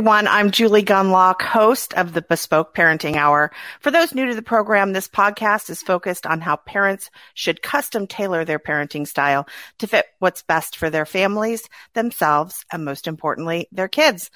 Everyone, I'm Julie Gunlock, host of the Bespoke Parenting Hour. For those new to the program, this podcast is focused on how parents should custom tailor their parenting style to fit what's best for their families, themselves, and most importantly, their kids.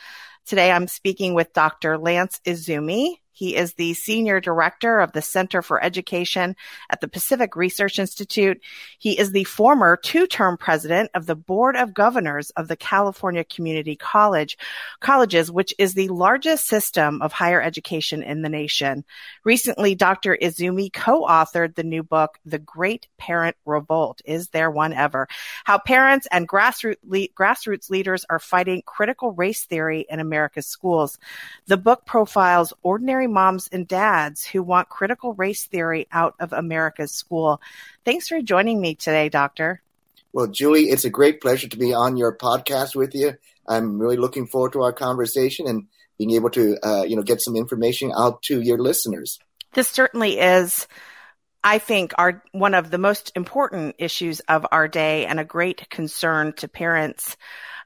Today I'm speaking with Dr. Lance Izumi. He is the Senior Director of the Center for Education at the Pacific Research Institute. He is the former two-term president of the Board of Governors of the California Community College Colleges, which is the largest system of higher education in the nation. Recently, Dr. Izumi co-authored the new book, The Great Parent Revolt. Is there one ever? How parents and grassroots, le- grassroots leaders are fighting critical race theory in America's schools. The book profiles ordinary moms and dads who want critical race theory out of America's school. Thanks for joining me today, Doctor. Well, Julie, it's a great pleasure to be on your podcast with you. I'm really looking forward to our conversation and being able to, uh, you know, get some information out to your listeners. This certainly is, I think, our one of the most important issues of our day and a great concern to parents.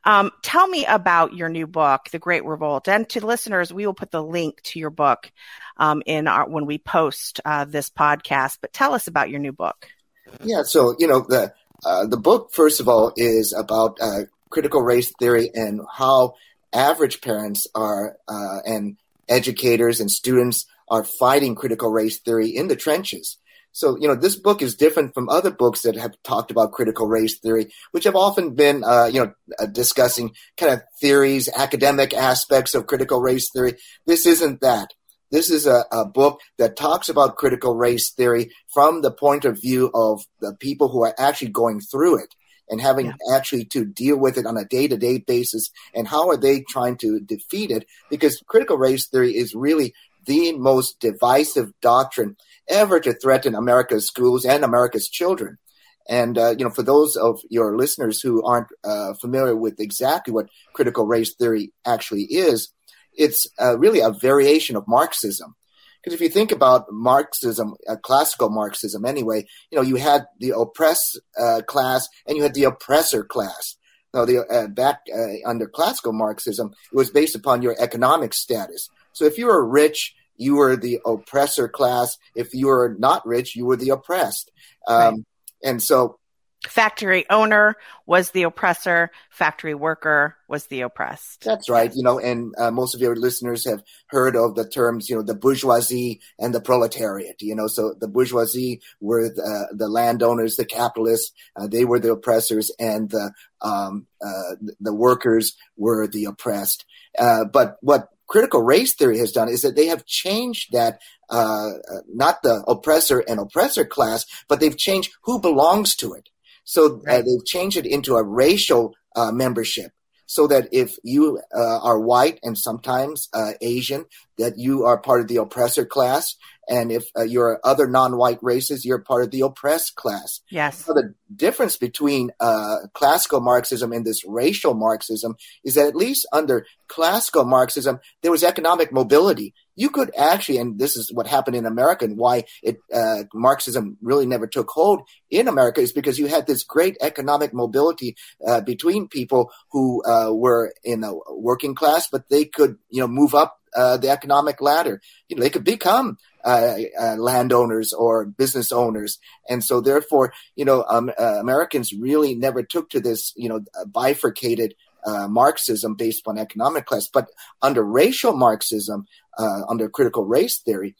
Um, tell me about your new book, The Great Revolt, and to listeners, we will put the link to your book um, in our when we post uh, this podcast. But tell us about your new book. Yeah, so you know the uh, the book first of all is about uh, critical race theory and how average parents are uh, and educators and students are fighting critical race theory in the trenches. So, you know, this book is different from other books that have talked about critical race theory, which have often been, uh, you know, uh, discussing kind of theories, academic aspects of critical race theory. This isn't that. This is a, a book that talks about critical race theory from the point of view of the people who are actually going through it and having yeah. actually to deal with it on a day to day basis. And how are they trying to defeat it? Because critical race theory is really the most divisive doctrine ever to threaten America's schools and America's children. And uh, you know, for those of your listeners who aren't uh, familiar with exactly what critical race theory actually is, it's uh, really a variation of Marxism. Because if you think about Marxism, uh, classical Marxism anyway, you know, you had the oppressed uh, class and you had the oppressor class. Now, the, uh, back under classical Marxism, it was based upon your economic status. So if you were rich you were the oppressor class. If you were not rich, you were the oppressed. Um, right. And so, factory owner was the oppressor, factory worker was the oppressed. That's right. You know, and uh, most of your listeners have heard of the terms, you know, the bourgeoisie and the proletariat. You know, so the bourgeoisie were the, uh, the landowners, the capitalists, uh, they were the oppressors, and the um, uh, the workers were the oppressed. Uh, but what critical race theory has done is that they have changed that uh, not the oppressor and oppressor class, but they've changed who belongs to it. So uh, they've changed it into a racial uh, membership. So that if you uh, are white and sometimes uh, Asian, that you are part of the oppressor class, and if uh, you're other non-white races, you're part of the oppressed class. Yes. So the difference between uh, classical Marxism and this racial Marxism is that at least under classical Marxism, there was economic mobility. You could actually, and this is what happened in America and why it, uh, Marxism really never took hold in America is because you had this great economic mobility uh, between people who uh, were in a working class, but they could, you know, move up uh, the economic ladder. You know, they could become uh, uh, landowners or business owners, and so therefore, you know, um, uh, Americans really never took to this, you know, bifurcated uh, Marxism based on economic class. But under racial Marxism, uh, under critical race theory,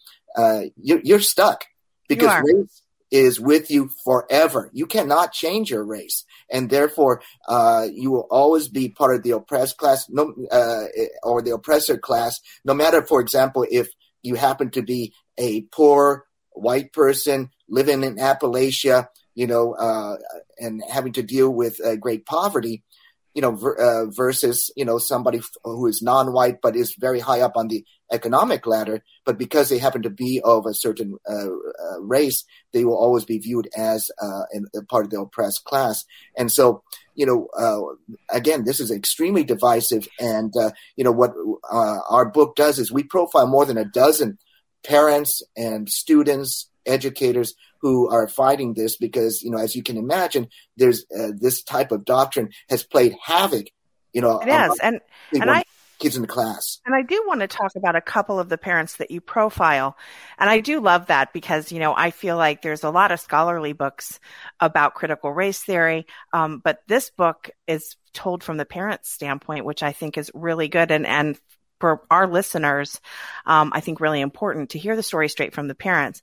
you, are stuck because race is with you forever. You cannot change your race, and therefore uh, you will always be part of the oppressed class, no, uh, or the oppressor class. No matter, for example, if you happen to be a poor white person living in Appalachia, you know, uh, and having to deal with uh, great poverty, you know, ver- uh, versus you know somebody who is non-white but is very high up on the economic ladder, but because they happen to be of a certain uh, uh, race, they will always be viewed as uh, a part of the oppressed class. And so, you know, uh, again, this is extremely divisive. And uh, you know what uh, our book does is we profile more than a dozen parents and students, educators who are fighting this because, you know, as you can imagine, there's uh, this type of doctrine has played havoc. You know, it has, and and I kids in the class. And I do want to talk about a couple of the parents that you profile. And I do love that because, you know, I feel like there's a lot of scholarly books about critical race theory. Um, but this book is told from the parent's standpoint, which I think is really good. And, and for our listeners, um, I think really important to hear the story straight from the parents.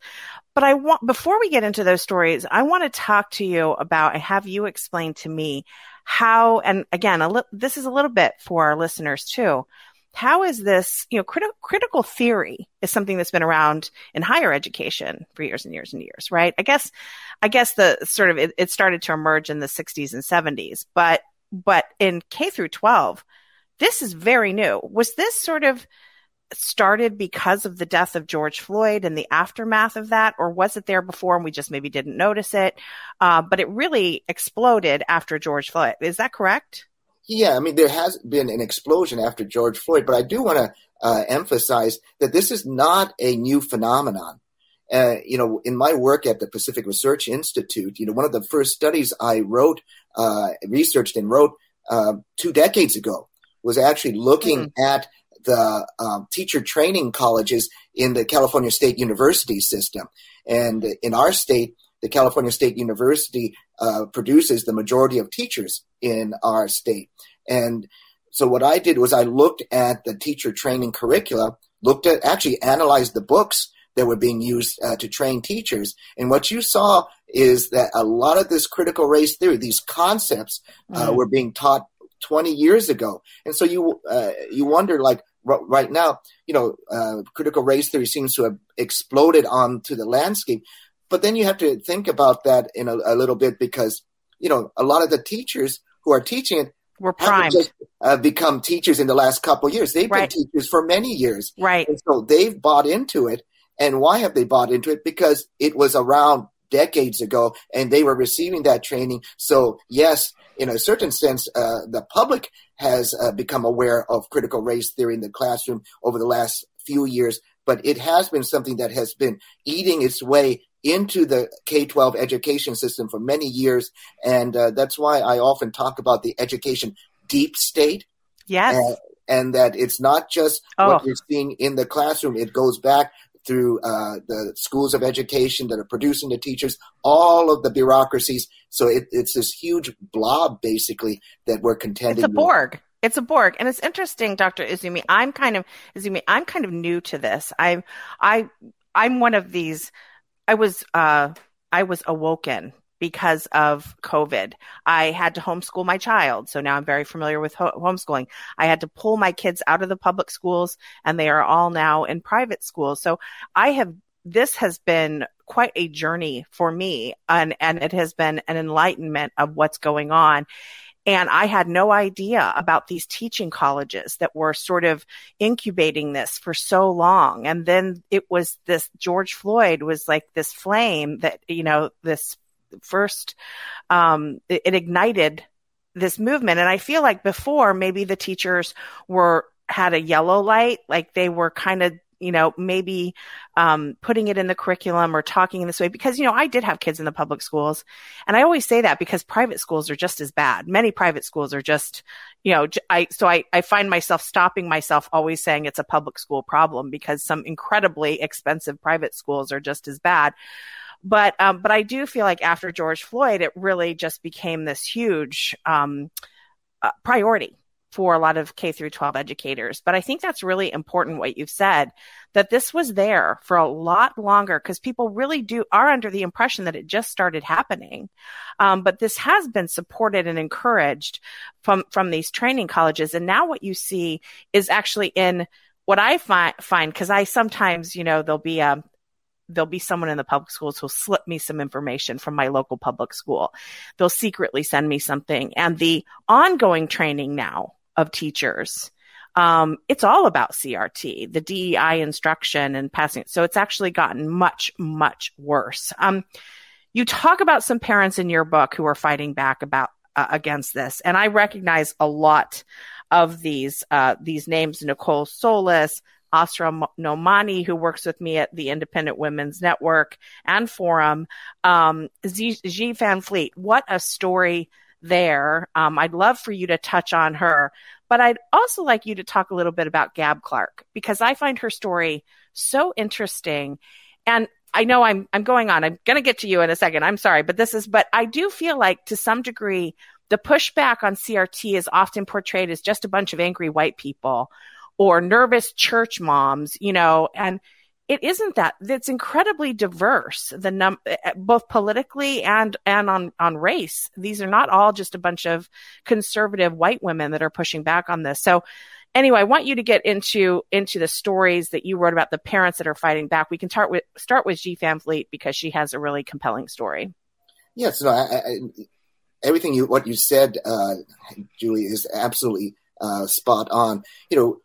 But I want, before we get into those stories, I want to talk to you about and have you explain to me how, and again, li- this is a little bit for our listeners too. How is this, you know, criti- critical theory is something that's been around in higher education for years and years and years, right? I guess, I guess the sort of, it, it started to emerge in the 60s and 70s, but, but in K through 12, this is very new. Was this sort of started because of the death of George Floyd and the aftermath of that, or was it there before and we just maybe didn't notice it? Uh, but it really exploded after George Floyd. Is that correct? Yeah, I mean, there has been an explosion after George Floyd, but I do want to uh, emphasize that this is not a new phenomenon. Uh, you know, in my work at the Pacific Research Institute, you know, one of the first studies I wrote, uh, researched and wrote uh, two decades ago was actually looking mm-hmm. at the um, teacher training colleges in the California State University system. And in our state, the California State University uh, produces the majority of teachers in our state. And so what I did was I looked at the teacher training curricula, looked at actually analyzed the books that were being used uh, to train teachers. And what you saw is that a lot of this critical race theory, these concepts, uh, mm-hmm. were being taught 20 years ago. And so you uh, you wonder like right now, you know, uh, critical race theory seems to have exploded onto the landscape. But then you have to think about that in a, a little bit because you know a lot of the teachers who are teaching it were primed. Just, uh, become teachers in the last couple years. They've right. been teachers for many years, right? And so they've bought into it. And why have they bought into it? Because it was around decades ago and they were receiving that training. So yes, in a certain sense, uh, the public has uh, become aware of critical race theory in the classroom over the last few years, but it has been something that has been eating its way into the K 12 education system for many years. And uh, that's why I often talk about the education deep state. Yes. And, and that it's not just oh. what you're seeing in the classroom, it goes back through uh, the schools of education that are producing the teachers, all of the bureaucracies. So it, it's this huge blob, basically, that we're contending. It's a Borg. It's a Borg, and it's interesting, Dr. Izumi. I'm kind of Izumi. I'm kind of new to this. I'm I I'm one of these. I was uh I was awoken because of COVID. I had to homeschool my child. So now I'm very familiar with ho- homeschooling. I had to pull my kids out of the public schools and they are all now in private schools. So I have, this has been quite a journey for me and, and it has been an enlightenment of what's going on. And I had no idea about these teaching colleges that were sort of incubating this for so long. And then it was this George Floyd was like this flame that, you know, this first, um, it, it ignited this movement. And I feel like before maybe the teachers were, had a yellow light, like they were kind of you know, maybe um, putting it in the curriculum or talking in this way. Because, you know, I did have kids in the public schools. And I always say that because private schools are just as bad. Many private schools are just, you know, I, so I, I find myself stopping myself always saying it's a public school problem because some incredibly expensive private schools are just as bad. But um, but I do feel like after George Floyd, it really just became this huge um, uh, priority for a lot of K through 12 educators. But I think that's really important what you've said that this was there for a lot longer because people really do are under the impression that it just started happening. Um, but this has been supported and encouraged from from these training colleges. And now what you see is actually in what I find find because I sometimes you know there'll be a there'll be someone in the public schools who'll slip me some information from my local public school. They'll secretly send me something. And the ongoing training now of teachers, um, it's all about CRT, the DEI instruction and passing. So it's actually gotten much, much worse. Um, you talk about some parents in your book who are fighting back about uh, against this, and I recognize a lot of these uh, these names: Nicole Solas, Asra Nomani, who works with me at the Independent Women's Network and Forum, um, Xi Van Fleet. What a story there. Um, I'd love for you to touch on her. But I'd also like you to talk a little bit about Gab Clark because I find her story so interesting. And I know I'm I'm going on. I'm going to get to you in a second. I'm sorry, but this is but I do feel like to some degree the pushback on CRT is often portrayed as just a bunch of angry white people or nervous church moms, you know, and it isn't that. It's incredibly diverse. The num eh, eh, both politically and and on on race. These are not all just a bunch of conservative white women that are pushing back on this. So anyway, I want you to get into into the stories that you wrote about the parents that are fighting back. We can start with start with G Van Fleet because she has a really compelling story. Yes, no, I, I, everything you what you said, uh, Julie, is absolutely uh, spot on. You know,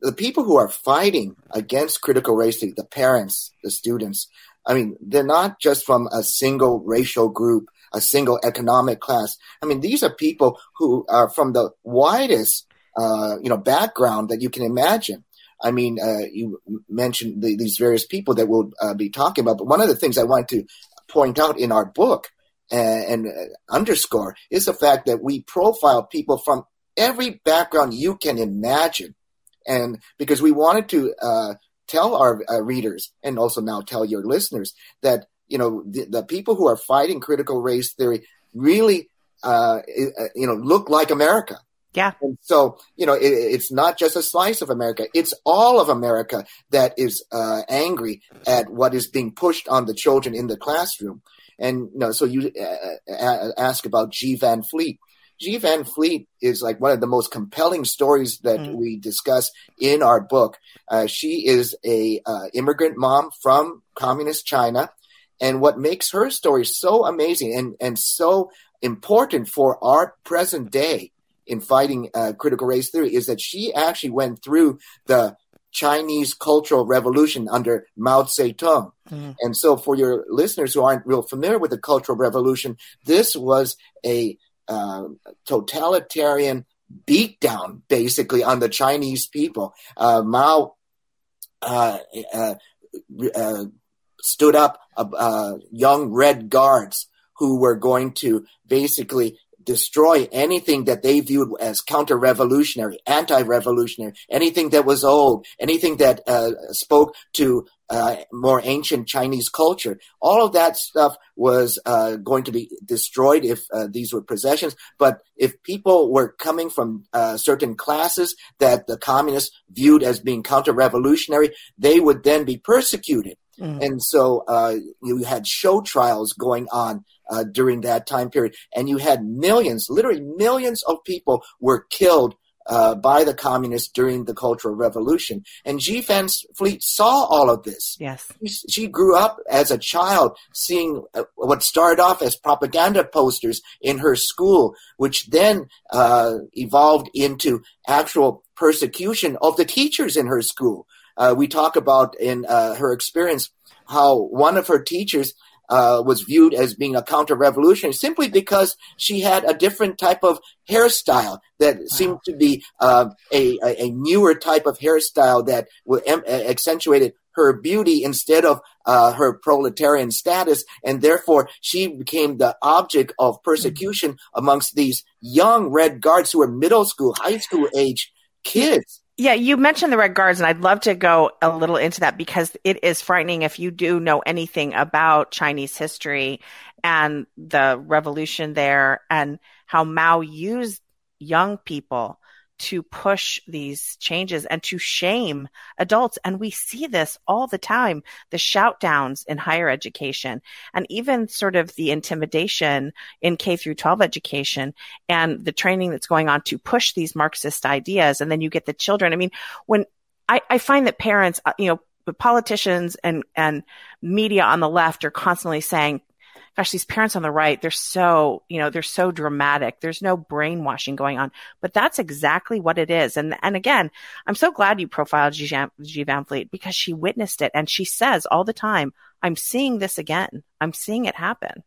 the people who are fighting against critical race theory, the parents, the students, I mean, they're not just from a single racial group, a single economic class. I mean, these are people who are from the widest, uh, you know, background that you can imagine. I mean, uh, you mentioned the, these various people that we'll uh, be talking about, but one of the things I want to point out in our book and, and uh, underscore is the fact that we profile people from every background you can imagine and because we wanted to uh, tell our uh, readers and also now tell your listeners that you know the, the people who are fighting critical race theory really uh, uh you know look like America. Yeah. And so, you know, it, it's not just a slice of America. It's all of America that is uh, angry at what is being pushed on the children in the classroom. And, you know, so you uh, ask about G. Van Fleet. G. Van Fleet is like one of the most compelling stories that mm. we discuss in our book. Uh, she is a uh, immigrant mom from communist China, and what makes her story so amazing and and so important for our present day in fighting uh, critical race theory is that she actually went through the Chinese Cultural Revolution under Mao Zedong. Mm. And so, for your listeners who aren't real familiar with the Cultural Revolution, this was a uh, totalitarian beatdown, basically, on the Chinese people. Uh, Mao uh, uh, stood up young Red Guards who were going to basically destroy anything that they viewed as counter-revolutionary, anti-revolutionary, anything that was old, anything that uh, spoke to uh, more ancient Chinese culture. All of that stuff was uh, going to be destroyed if uh, these were possessions. But if people were coming from uh, certain classes that the communists viewed as being counter-revolutionary, they would then be persecuted. Mm. And so uh, you had show trials going on uh, during that time period, and you had millions, literally millions of people were killed uh, by the communists during the Cultural Revolution. And G. Van Fleet saw all of this. Yes. She, she grew up as a child seeing uh, what started off as propaganda posters in her school, which then uh, evolved into actual persecution of the teachers in her school. Uh, we talk about in uh, her experience how one of her teachers uh, was viewed as being a counter revolutionary simply because she had a different type of hairstyle that wow. seemed to be uh, a, a, newer type of hairstyle that accentuated her beauty instead of uh, her proletarian status, and therefore she became the object of persecution mm-hmm. amongst these young red guards who were middle school, high school age kids. Yeah, you mentioned the Red Guards, and I'd love to go a little into that because it is frightening if you do know anything about Chinese history and the revolution there and how Mao used young people to push these changes and to shame adults. And we see this all the time, the shout downs in higher education and even sort of the intimidation in K through 12 education and the training that's going on to push these Marxist ideas. And then you get the children. I mean, when I, I find that parents, uh, you know, politicians and, and media on the left are constantly saying, gosh, these parents on the right, they're so, you know, they're so dramatic. There's no brainwashing going on, but that's exactly what it is. And, and again, I'm so glad you profiled G. G. Van Fleet because she witnessed it and she says all the time, I'm seeing this again. I'm seeing it happen.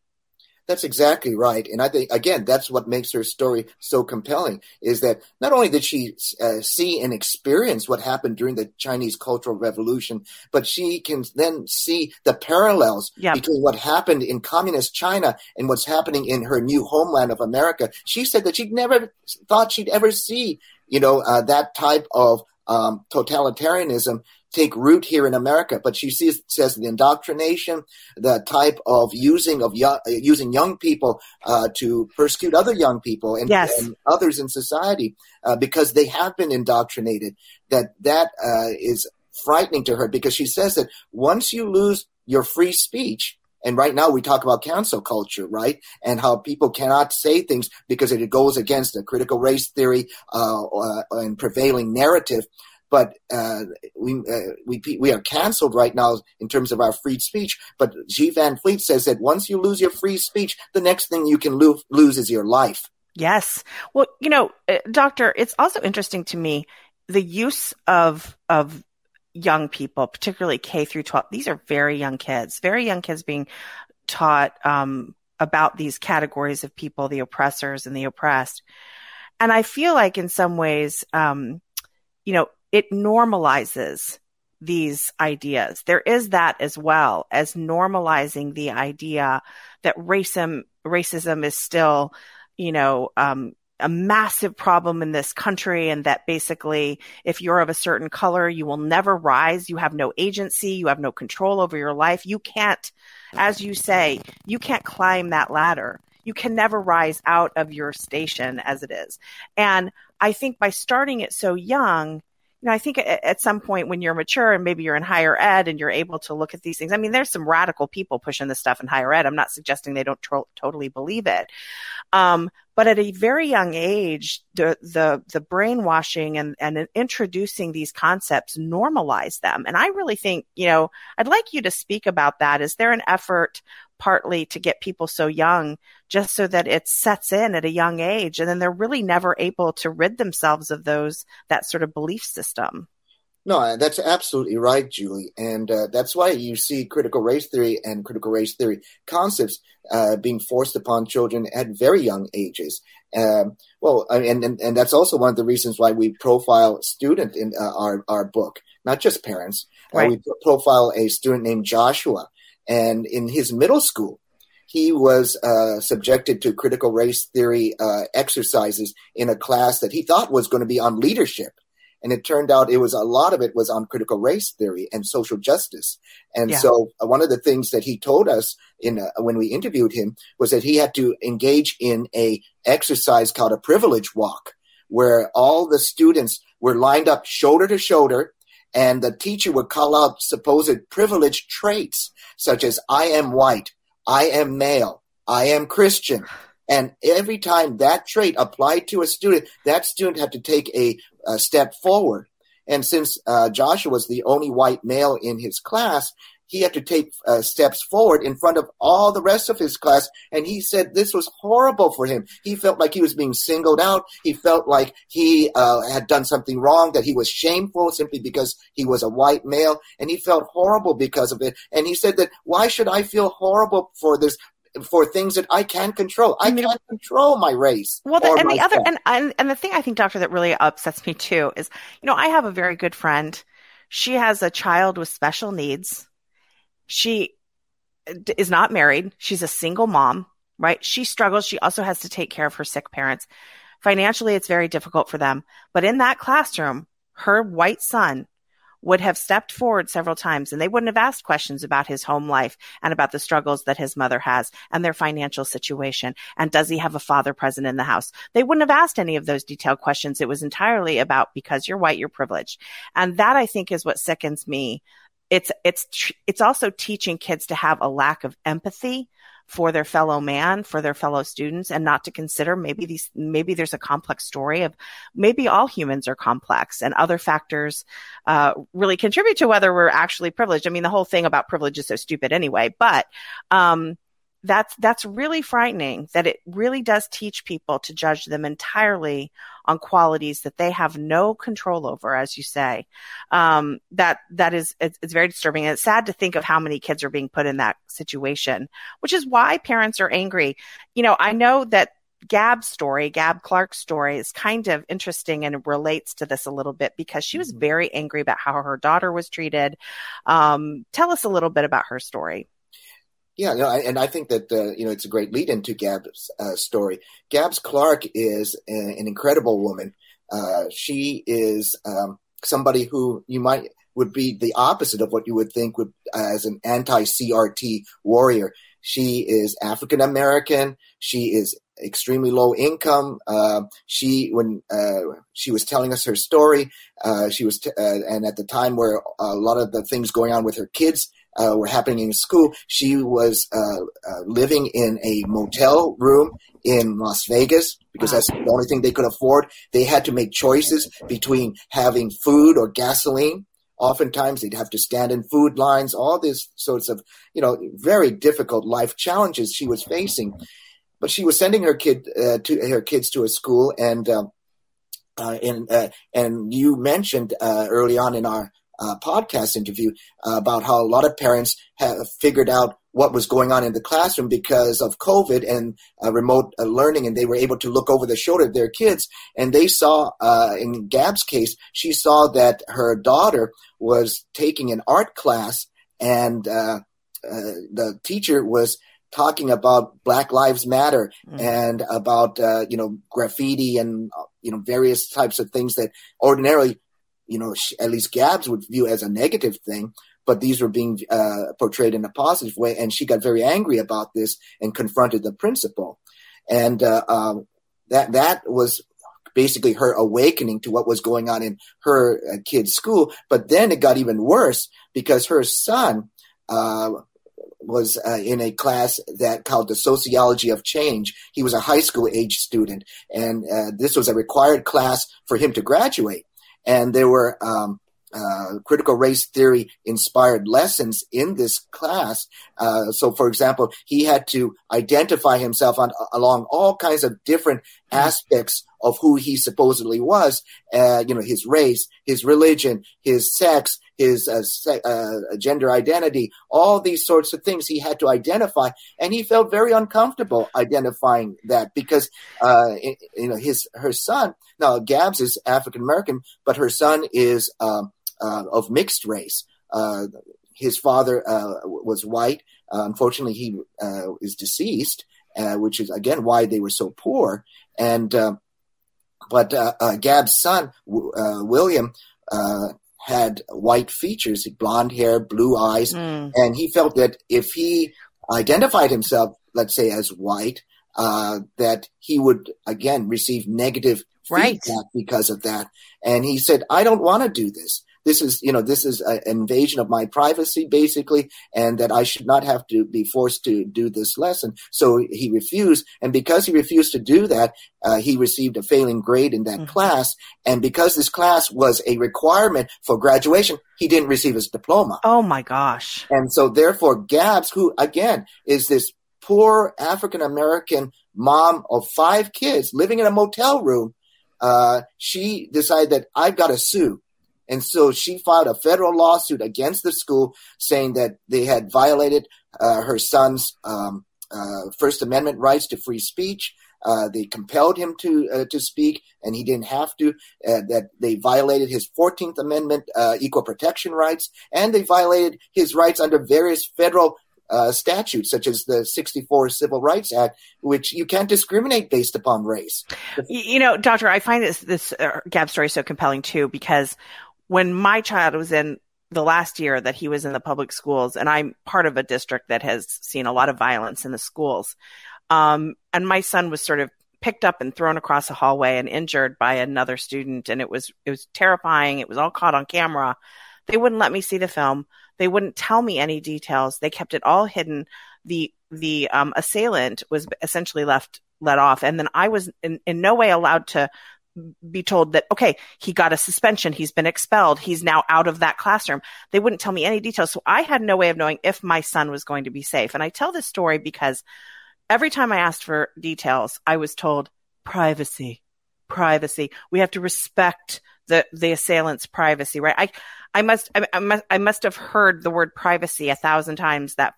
That's exactly right. And I think, again, that's what makes her story so compelling is that not only did she uh, see and experience what happened during the Chinese Cultural Revolution, but she can then see the parallels yep. between what happened in communist China and what's happening in her new homeland of America. She said that she'd never thought she'd ever see you know, uh, that type of um, totalitarianism take root here in America. But she sees, says the indoctrination, the type of using of young, using young people uh, to persecute other young people and, yes. and others in society uh, because they have been indoctrinated. That that uh, is frightening to her because she says that once you lose your free speech. And right now we talk about cancel culture, right? And how people cannot say things because it goes against the critical race theory uh, uh, and prevailing narrative but uh, we uh, we we are canceled right now in terms of our free speech. But G. Van Fleet says that once you lose your free speech, the next thing you can lo- lose is your life. Yes. Well, you know, uh, doctor, it's also interesting to me the use of of young people, particularly K through 12. These are very young kids, very young kids being taught um, about these categories of people, the oppressors and the oppressed. And I feel like in some ways, um, you know, it normalizes these ideas. There is that as well as normalizing the idea that racism, racism is still, you know, um, a massive problem in this country and that basically if you're of a certain color, you will never rise. You have no agency. You have no control over your life. You can't, as you say, you can't climb that ladder. You can never rise out of your station as it is. And I think by starting it so young, you know, I think at, some point when you're mature and maybe you're in higher ed and you're able to look at these things. I mean, there's some radical people pushing this stuff in higher ed. I'm not suggesting they don't tro- totally believe it. Um, but at a very young age, the the the brainwashing and and introducing these concepts normalize them. And I really think, you know, I'd like you to speak about that. Is there an effort partly to get people so young just so that it sets in at a young age and then they're really never able to rid themselves of those that sort of belief system no, that's absolutely right, Julie. And uh, that's why you see critical race theory and critical race theory concepts uh, being forced upon children at very young ages. Um, well, and, and, and that's also one of the reasons why we profile student in uh, our, our book, not just parents. Uh, right. we profile a student named Joshua and in his middle school, he was uh, subjected to critical race theory uh, exercises in a class that he thought was going to be on leadership. And it turned out it was a lot of it was on critical race theory and social justice. And yeah. so uh, one of the things that he told us in uh, when we interviewed him was that he had to engage in a exercise called a privilege walk, where all the students were lined up shoulder to shoulder and the teacher would call out supposed privileged traits such as I am white, I am male, I am Christian. And every time that trait applied to a student, that student had to take a, a step forward. And since uh, Joshua was the only white male in his class, he had to take uh, steps forward in front of all the rest of his class. And he said this was horrible for him. He felt like he was being singled out. He felt like he uh, had done something wrong, that he was shameful simply because he was a white male. And he felt horrible because of it. And he said that, why should I feel horrible for this? for things that I can't control. I can't control my race. Well, the, and the other, and, and, and the thing I think, doctor, that really upsets me too is, you know, I have a very good friend. She has a child with special needs she is not married. She's a single mom, right? She struggles. She also has to take care of her sick parents. Financially, it's very difficult for them. But in that classroom, her white son would have stepped forward several times and they wouldn't have asked questions about his home life and about the struggles that his mother has and their financial situation. And does he have a father present in the house? They wouldn't have asked any of those detailed questions. It was entirely about because you're white, you're privileged. And that I think is what sickens me it's it's it's also teaching kids to have a lack of empathy for their fellow man, for their fellow students, and not to consider maybe these maybe there's a complex story of maybe all humans are complex and other factors uh, really contribute to whether we're actually privileged. I mean, the whole thing about privilege is so stupid anyway, but um, that's that's really frightening that it really does teach people to judge them entirely on qualities that they have no control over as you say um, that that is it's, it's, very disturbing and it's sad to think of how many kids are being put in that situation which is why parents are angry you know i know that Gab's story, Gab Clark's story is kind of interesting and relates to this a little bit because she was mm-hmm. very angry about how her daughter was treated. Um, tell us a little bit about her story. Yeah, no, I, and I think that uh, you know it's a great lead into Gab's uh, story. Gabs Clark is a, an incredible woman. Uh, she is um, somebody who you might would be the opposite of what you would think would as an anti-CRT warrior. She is African American. She is extremely low income. Uh, she when uh, she was telling us her story, uh, she was t- uh, and at the time where a lot of the things going on with her kids uh, were happening in school, she was uh, living in a motel room in Las Vegas because that's the only thing they could afford. They had to make choices between having food or gasoline. Oftentimes they'd have to stand in food lines, all these sorts of, you know, very difficult life challenges she was facing. But she was sending her kid uh, to her kids to a school, and um, uh, and uh, and you mentioned uh, early on in our uh, podcast interview uh, about how a lot of parents have figured out what was going on in the classroom because of COVID and uh, remote uh, learning, and they were able to look over the shoulder of their kids. And they saw, uh, in Gab's case, she saw that her daughter was taking an art class, and uh, uh, the teacher was talking about Black Lives Matter mm. and about uh, you know graffiti and you know various types of things that ordinarily you know at least Gabs would view as a negative thing but these were being uh, portrayed in a positive way. And she got very angry about this and confronted the principal. And uh, um, that that was basically her awakening to what was going on in her uh, kid's school. But then it got even worse because her son uh, was uh, in a class that called the sociology of change. He was a high school age student, and uh, this was a required class for him to graduate. And there were um, uh, critical race theory inspired lessons in this class. Uh, so, for example, he had to identify himself on along all kinds of different aspects of who he supposedly was. Uh, you know, his race, his religion, his sex, his uh, uh, gender identity, all these sorts of things he had to identify, and he felt very uncomfortable identifying that because uh, you know his her son now Gabs is African American, but her son is. Um, uh, of mixed race. Uh, his father uh, was white. unfortunately, he is deceased, which is again why they were so poor. And but Gab's son, William, had white features, blonde hair, blue eyes, mm. and he felt that if he identified himself, let's say, as white, uh, that he would again receive negative right. feedback because of that. And he said, "I don't want to do this this is you know this is an invasion of my privacy basically and that i should not have to be forced to do this lesson so he refused and because he refused to do that uh, he received a failing grade in that mm-hmm. class and because this class was a requirement for graduation he didn't receive his diploma oh my gosh and so therefore gabs who again is this poor african american mom of five kids living in a motel room uh, she decided that I've got to sue. And so she filed a federal lawsuit against the school saying that they had violated uh, her son's um, uh, First Amendment rights to free speech. Uh, they compelled him to uh, to speak, and he didn't have to. Uh, that they violated his Fourteenth Amendment uh, equal protection rights, and they violated his rights under various federal uh, statutes, such as the 64 Civil Rights Act, which you can't discriminate based upon race. You know, Doctor, I find this, this uh, Gab story so compelling too, because when my child was in the last year that he was in the public schools, and I'm part of a district that has seen a lot of violence in the schools. Um, and my son was sort of picked up and thrown across a hallway and injured by another student, and it was it was terrifying. It was all caught on camera. They wouldn't let me see the film. They wouldn't tell me any details. They kept it all hidden. The the um, assailant was essentially left let off, and then I was in, in no way allowed to be told that, okay, he got a suspension. He's been expelled. He's now out of that classroom. They wouldn't tell me any details. So I had no way of knowing if my son was going to be safe. And I tell this story because every time I asked for details, I was told privacy, privacy. We have to respect the, the assailant's privacy, right? I, I must, I, I must, I must have heard the word privacy a thousand times that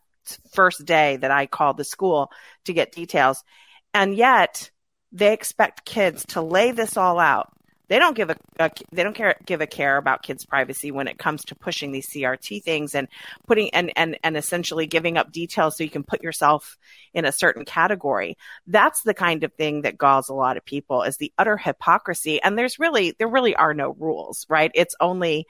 first day that I called the school to get details. And yet they expect kids to lay this all out. they don't give a, a, they don't care give a care about kids privacy when it comes to pushing these crt things and putting and and and essentially giving up details so you can put yourself in a certain category. That's the kind of thing that galls a lot of people is the utter hypocrisy. And there's really there really are no rules right? It's only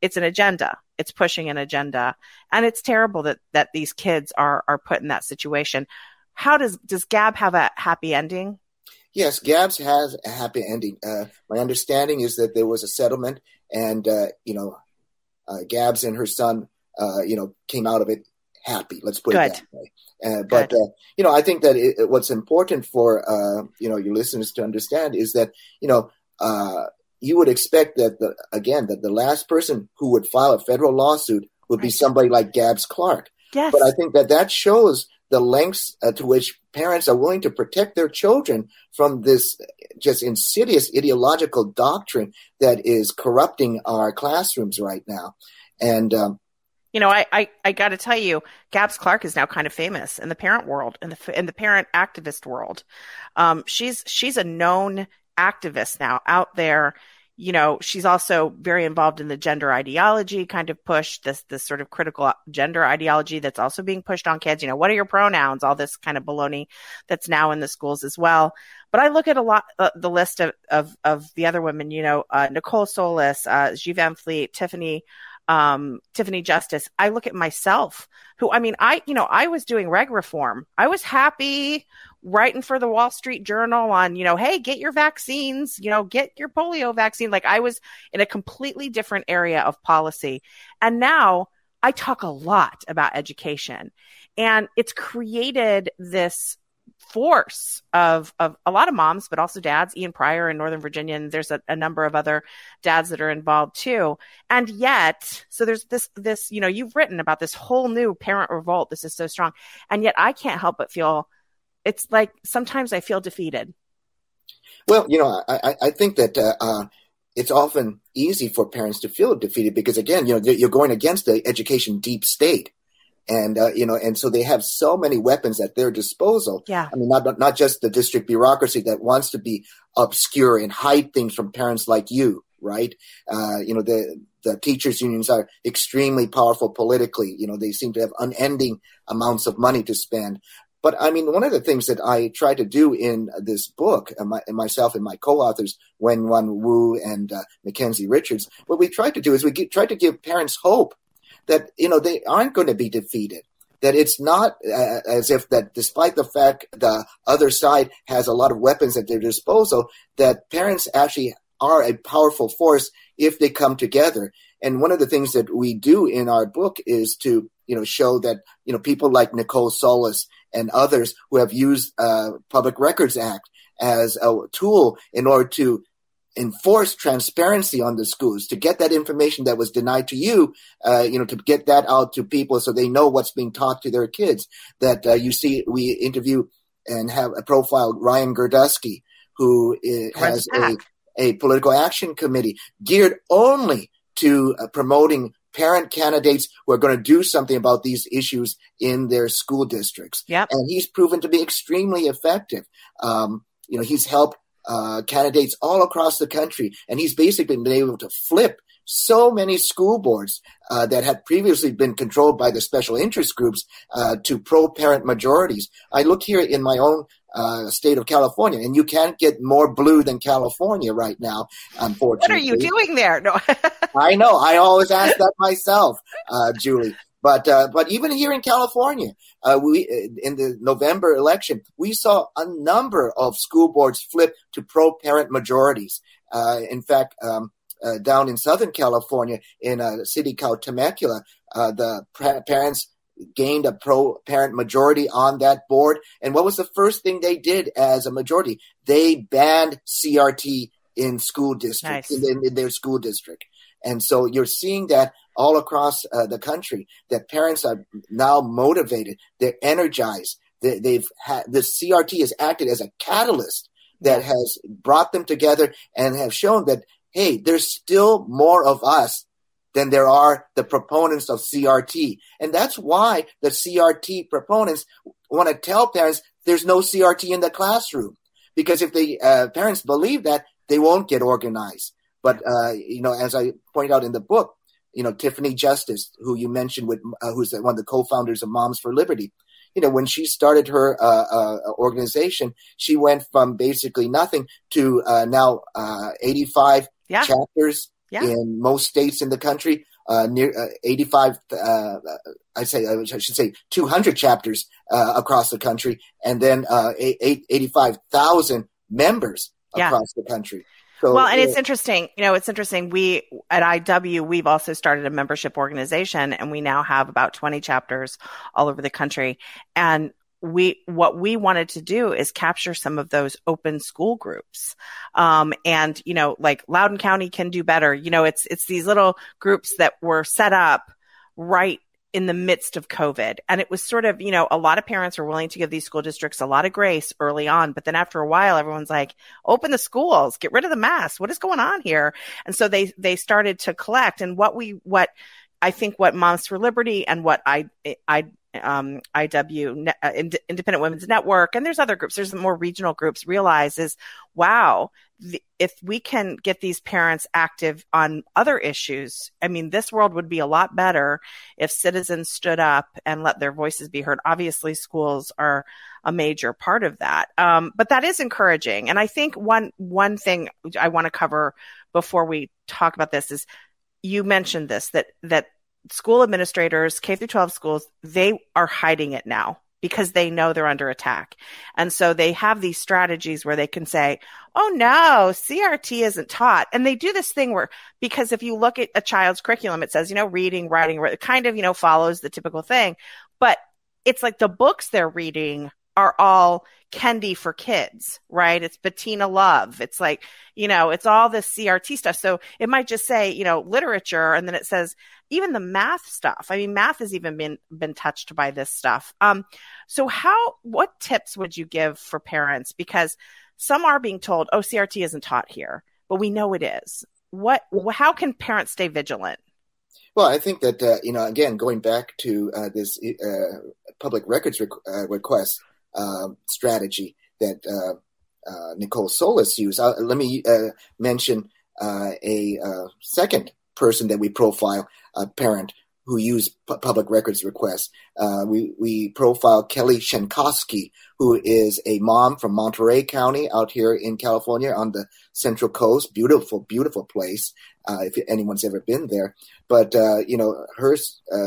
it's an agenda. It's pushing an agenda. And it's terrible that that these kids are are put in that situation. How does does gab have a happy ending Yes, Gabs has a happy ending. Uh, my understanding is that there was a settlement, and uh, you know, uh, Gabs and her son, uh, you know, came out of it happy. Let's put Good. it that way. Uh, but uh, you know, I think that it, what's important for you know your listeners to understand is that you know you would expect that the, again that the last person who would file a federal lawsuit would right. be somebody like Gabs Clark. Yes. But I think that that shows the lengths uh, to which parents are willing to protect their children from this just insidious ideological doctrine that is corrupting our classrooms right now. And, um, you know, I, I, I got to tell you, Gabs Clark is now kind of famous in the parent world, in the in the parent activist world. Um, she's she's a known activist now out there you know, she's also very involved in the gender ideology kind of push, this this sort of critical gender ideology that's also being pushed on kids. You know, what are your pronouns? All this kind of baloney that's now in the schools as well. But I look at a lot uh, the list of, of of the other women. You know, uh, Nicole Solas, uh, Fleet, Tiffany um, Tiffany Justice, I look at myself, who, I mean, I, you know, I was doing reg reform. I was happy writing for the Wall Street Journal on, you know, hey, get your vaccines, you know, get your polio vaccine. Like I was in a completely different area of policy. And now I talk a lot about education and it's created this force of of a lot of moms, but also dads. Ian Pryor in Northern Virginia, and there's a, a, number of other dads that are involved too. And yet, so there's this this you know you've written about this whole new parent revolt. This is so strong, and yet I can't help but feel it's like sometimes I feel defeated. Well, you know, I I think that. Uh, uh, it's often easy for parents to feel defeated because again, you know, you're going against the education deep state and uh, you know, and so they have so many weapons at their disposal. Yeah, I mean, not not just the district bureaucracy that wants to be obscure and hide things from parents like you, right? Uh, you know, the the teachers unions are extremely powerful politically. You know, they seem to have unending amounts of money to spend. But I mean, one of the things that I try to do in this book, and, my, and myself and my co-authors, Wenyuan Wu and uh, McKenzie Richards, what we try to do is we get, try to give parents hope that you know they aren't going to be defeated. That it's not uh, as if that despite the fact the other side has a lot of weapons at their disposal that parents actually are a powerful force if they come together. And one of the things that we do in our book is to you know show that you know people like nicole solas and others who have used uh, public records act as a tool in order to enforce transparency on the schools to get that information that was denied to you uh, you know to get that out to people so they know what's being taught to their kids. That uh, you see we interview and have a profile ryan girdusky who is, has a, a political action committee geared only to uh, promoting parent candidates who are going to do something about these issues in their school districts. Yep. and he's proven to be extremely effective. Um, you know he's helped uh, candidates all across the country, and he's basically been able to flip so many school boards uh, that had previously been controlled by the special interest groups uh, to pro-parent majorities. I look here in my own uh, state of California, and you can't get more blue than California right now. Unfortunately, what are you doing there? No, I know. I always ask that myself, uh, Julie. But uh, but even here in California, uh, we in the November election, we saw a number of school boards flip to pro-parent majorities. Uh, in fact, um, uh, down in Southern California, in a city called Temecula, uh, the parents gained a pro-parent majority on that board. And what was the first thing they did as a majority? They banned CRT in school districts nice. in, in their school district. And so you're seeing that all across uh, the country that parents are now motivated, they're energized. They, have had the CRT has acted as a catalyst that has brought them together and have shown that hey, there's still more of us than there are the proponents of CRT, and that's why the CRT proponents want to tell parents there's no CRT in the classroom because if the uh, parents believe that they won't get organized. But uh, you know, as I point out in the book, you know, Tiffany Justice, who you mentioned, with uh, who's one of the co-founders of Moms for Liberty. You know, when she started her uh, uh, organization, she went from basically nothing to uh, now uh, 85 yeah. chapters yeah. in most states in the country. Uh, near uh, 85, uh, I say I should say 200 chapters uh, across the country, and then 85,000 members yeah. across the country. So, well, and it's interesting. You know, it's interesting. We at IW, we've also started a membership organization, and we now have about 20 chapters all over the country. And we what we wanted to do is capture some of those open school groups um, and you know like Loudoun county can do better you know it's it's these little groups that were set up right in the midst of COVID. And it was sort of, you know, a lot of parents were willing to give these school districts a lot of grace early on. But then after a while, everyone's like, open the schools, get rid of the masks. What is going on here? And so they, they started to collect. And what we, what I think what Moms for Liberty and what I, I, um, IW, uh, Independent Women's Network, and there's other groups, there's more regional groups realize is, wow, the, if we can get these parents active on other issues, I mean, this world would be a lot better if citizens stood up and let their voices be heard. Obviously, schools are a major part of that. Um, but that is encouraging. And I think one, one thing I want to cover before we talk about this is you mentioned this, that, that school administrators, K through 12 schools, they are hiding it now because they know they're under attack. And so they have these strategies where they can say, Oh no, CRT isn't taught. And they do this thing where, because if you look at a child's curriculum, it says, you know, reading, writing, it kind of, you know, follows the typical thing, but it's like the books they're reading are all Kendi for kids, right? It's Bettina Love. It's like, you know, it's all this CRT stuff. So it might just say, you know, literature, and then it says even the math stuff. I mean, math has even been been touched by this stuff. Um, so how what tips would you give for parents? Because some are being told, oh, CRT isn't taught here, but we know it is. What how can parents stay vigilant? Well, I think that uh, you know, again, going back to uh, this uh, public records uh, request uh, strategy that uh, uh, Nicole Solas used. Uh, let me uh, mention uh, a second person that we profile, a parent who used p- public records requests. we we profile Kelly Shenkowski, who is a mom from Monterey County out here in California on the Central Coast. Beautiful, beautiful place. if anyone's ever been there, but you know her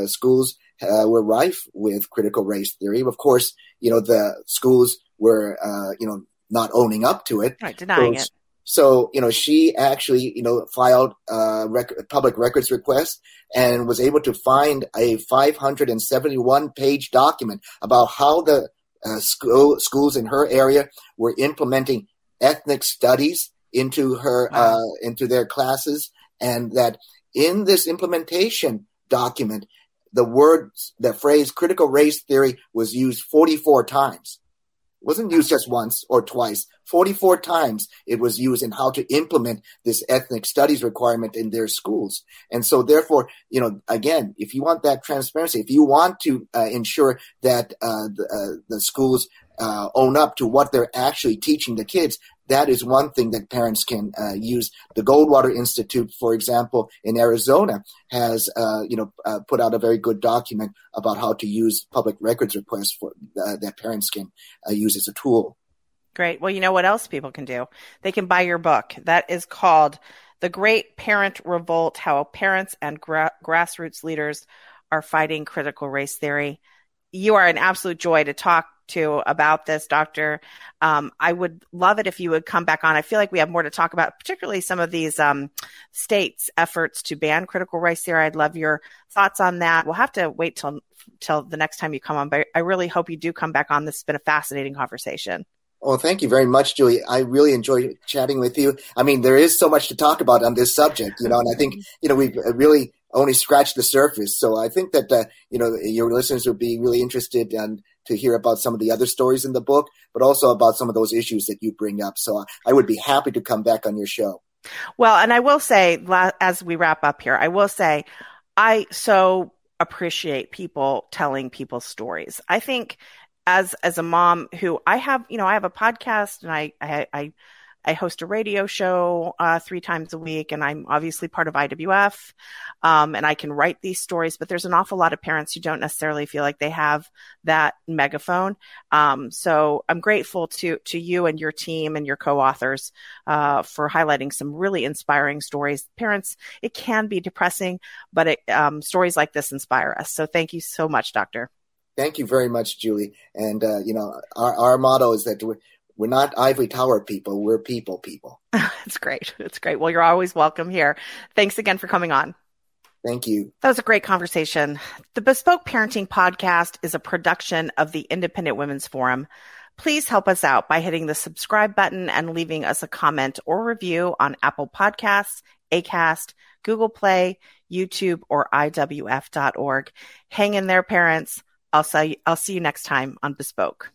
schools uh, were rife with critical race theory. Of course, you know the schools were uh, you know not owning up to it, right, denying so, it. So you know she actually you know filed a rec- public records request and was able to find a 571 page document about how the uh, school, schools in her area were implementing ethnic studies into her wow. uh, into their classes, and that in this implementation document, the word, the phrase critical race theory was used 44 times. It wasn't used just once or twice. 44 times it was used in how to implement this ethnic studies requirement in their schools. And so therefore, you know, again, if you want that transparency, if you want to uh, ensure that uh, the, uh, the schools uh, own up to what they're actually teaching the kids, that is one thing that parents can uh, use. The Goldwater Institute, for example, in Arizona, has uh, you know uh, put out a very good document about how to use public records requests for uh, that parents can uh, use as a tool. Great. Well, you know what else people can do? They can buy your book. That is called "The Great Parent Revolt: How Parents and Gra- Grassroots Leaders Are Fighting Critical Race Theory." You are an absolute joy to talk to about this, Doctor. Um, I would love it if you would come back on. I feel like we have more to talk about, particularly some of these um, states' efforts to ban critical race theory. I'd love your thoughts on that. We'll have to wait till till the next time you come on, but I really hope you do come back on. This has been a fascinating conversation. Well, thank you very much, Julie. I really enjoyed chatting with you. I mean, there is so much to talk about on this subject, you know, and I think, you know, we've really only scratched the surface. So I think that, uh, you know, your listeners would be really interested in to hear about some of the other stories in the book, but also about some of those issues that you bring up. So I would be happy to come back on your show. Well, and I will say, as we wrap up here, I will say, I so appreciate people telling people's stories. I think as as a mom who I have, you know, I have a podcast and I I, I I host a radio show uh, three times a week, and I'm obviously part of IWF, um, and I can write these stories. But there's an awful lot of parents who don't necessarily feel like they have that megaphone. Um, so I'm grateful to to you and your team and your co-authors uh, for highlighting some really inspiring stories. Parents, it can be depressing, but it, um, stories like this inspire us. So thank you so much, Doctor. Thank you very much, Julie. And uh, you know, our our motto is that we're not ivory tower people. We're people people. It's great. It's great. Well, you're always welcome here. Thanks again for coming on. Thank you. That was a great conversation. The Bespoke Parenting Podcast is a production of the Independent Women's Forum. Please help us out by hitting the subscribe button and leaving us a comment or review on Apple Podcasts, Acast, Google Play, YouTube, or IWF.org. Hang in there, parents. I'll see, I'll see you next time on Bespoke.